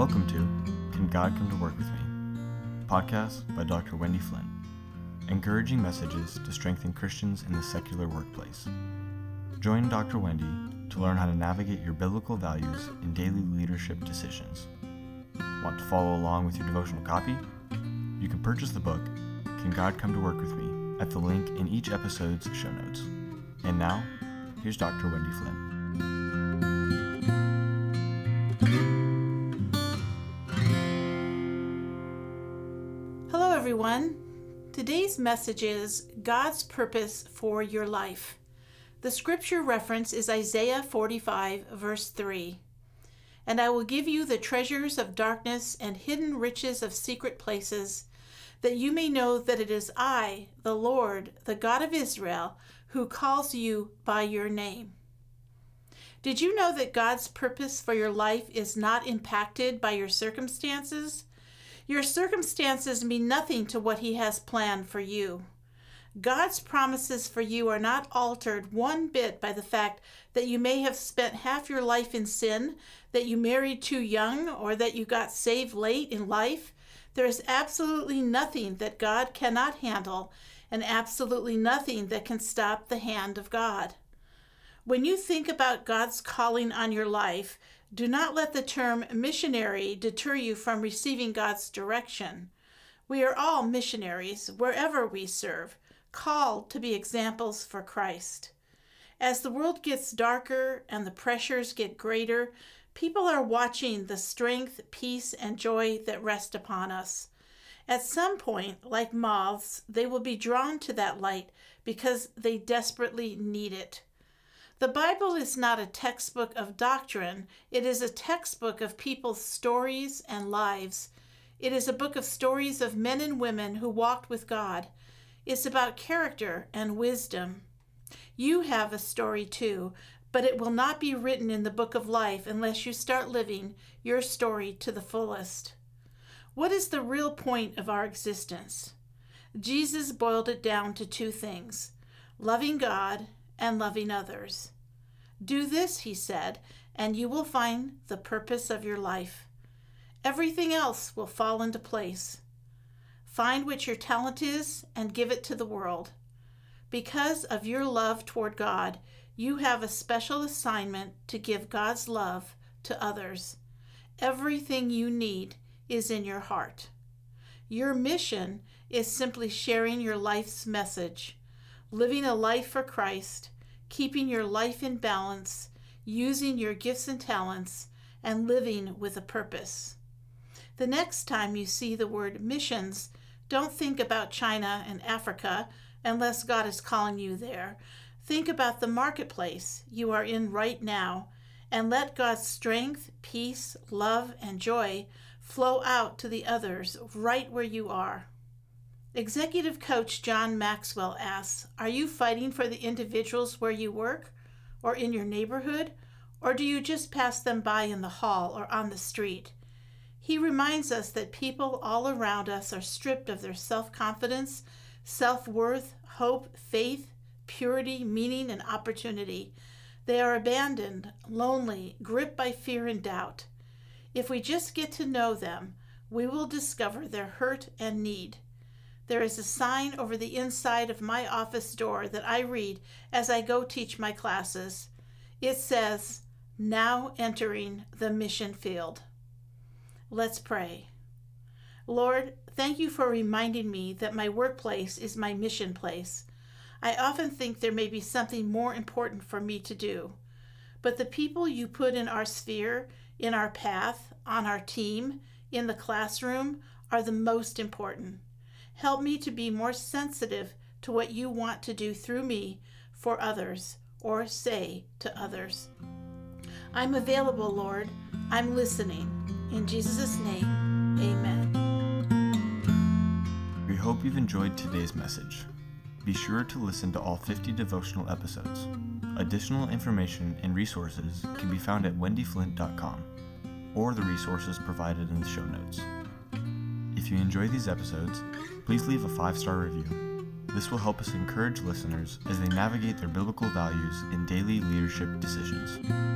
Welcome to Can God Come to Work with Me? Podcast by Dr. Wendy Flint, encouraging messages to strengthen Christians in the secular workplace. Join Dr. Wendy to learn how to navigate your biblical values in daily leadership decisions. Want to follow along with your devotional copy? You can purchase the book, Can God Come to Work with Me, at the link in each episode's show notes. And now, here's Dr. Wendy Flint. Everyone. Today's message is God's purpose for your life. The scripture reference is Isaiah 45, verse 3. And I will give you the treasures of darkness and hidden riches of secret places, that you may know that it is I, the Lord, the God of Israel, who calls you by your name. Did you know that God's purpose for your life is not impacted by your circumstances? Your circumstances mean nothing to what He has planned for you. God's promises for you are not altered one bit by the fact that you may have spent half your life in sin, that you married too young, or that you got saved late in life. There is absolutely nothing that God cannot handle, and absolutely nothing that can stop the hand of God. When you think about God's calling on your life, do not let the term missionary deter you from receiving God's direction. We are all missionaries wherever we serve, called to be examples for Christ. As the world gets darker and the pressures get greater, people are watching the strength, peace, and joy that rest upon us. At some point, like moths, they will be drawn to that light because they desperately need it. The Bible is not a textbook of doctrine, it is a textbook of people's stories and lives. It is a book of stories of men and women who walked with God. It's about character and wisdom. You have a story too, but it will not be written in the book of life unless you start living your story to the fullest. What is the real point of our existence? Jesus boiled it down to two things loving God and loving others. Do this, he said, and you will find the purpose of your life. Everything else will fall into place. Find what your talent is and give it to the world. Because of your love toward God, you have a special assignment to give God's love to others. Everything you need is in your heart. Your mission is simply sharing your life's message, living a life for Christ, keeping your life in balance, using your gifts and talents, and living with a purpose. The next time you see the word missions, don't think about China and Africa unless God is calling you there. Think about the marketplace you are in right now and let God's strength, peace, love, and joy flow out to the others right where you are. Executive coach John Maxwell asks Are you fighting for the individuals where you work or in your neighborhood, or do you just pass them by in the hall or on the street? He reminds us that people all around us are stripped of their self confidence, self worth, hope, faith, purity, meaning, and opportunity. They are abandoned, lonely, gripped by fear and doubt. If we just get to know them, we will discover their hurt and need. There is a sign over the inside of my office door that I read as I go teach my classes. It says, Now entering the mission field. Let's pray. Lord, thank you for reminding me that my workplace is my mission place. I often think there may be something more important for me to do. But the people you put in our sphere, in our path, on our team, in the classroom, are the most important. Help me to be more sensitive to what you want to do through me for others or say to others. I'm available, Lord. I'm listening. In Jesus' name, amen. We hope you've enjoyed today's message. Be sure to listen to all 50 devotional episodes. Additional information and resources can be found at wendyflint.com or the resources provided in the show notes. If you enjoy these episodes, please leave a five star review. This will help us encourage listeners as they navigate their biblical values in daily leadership decisions.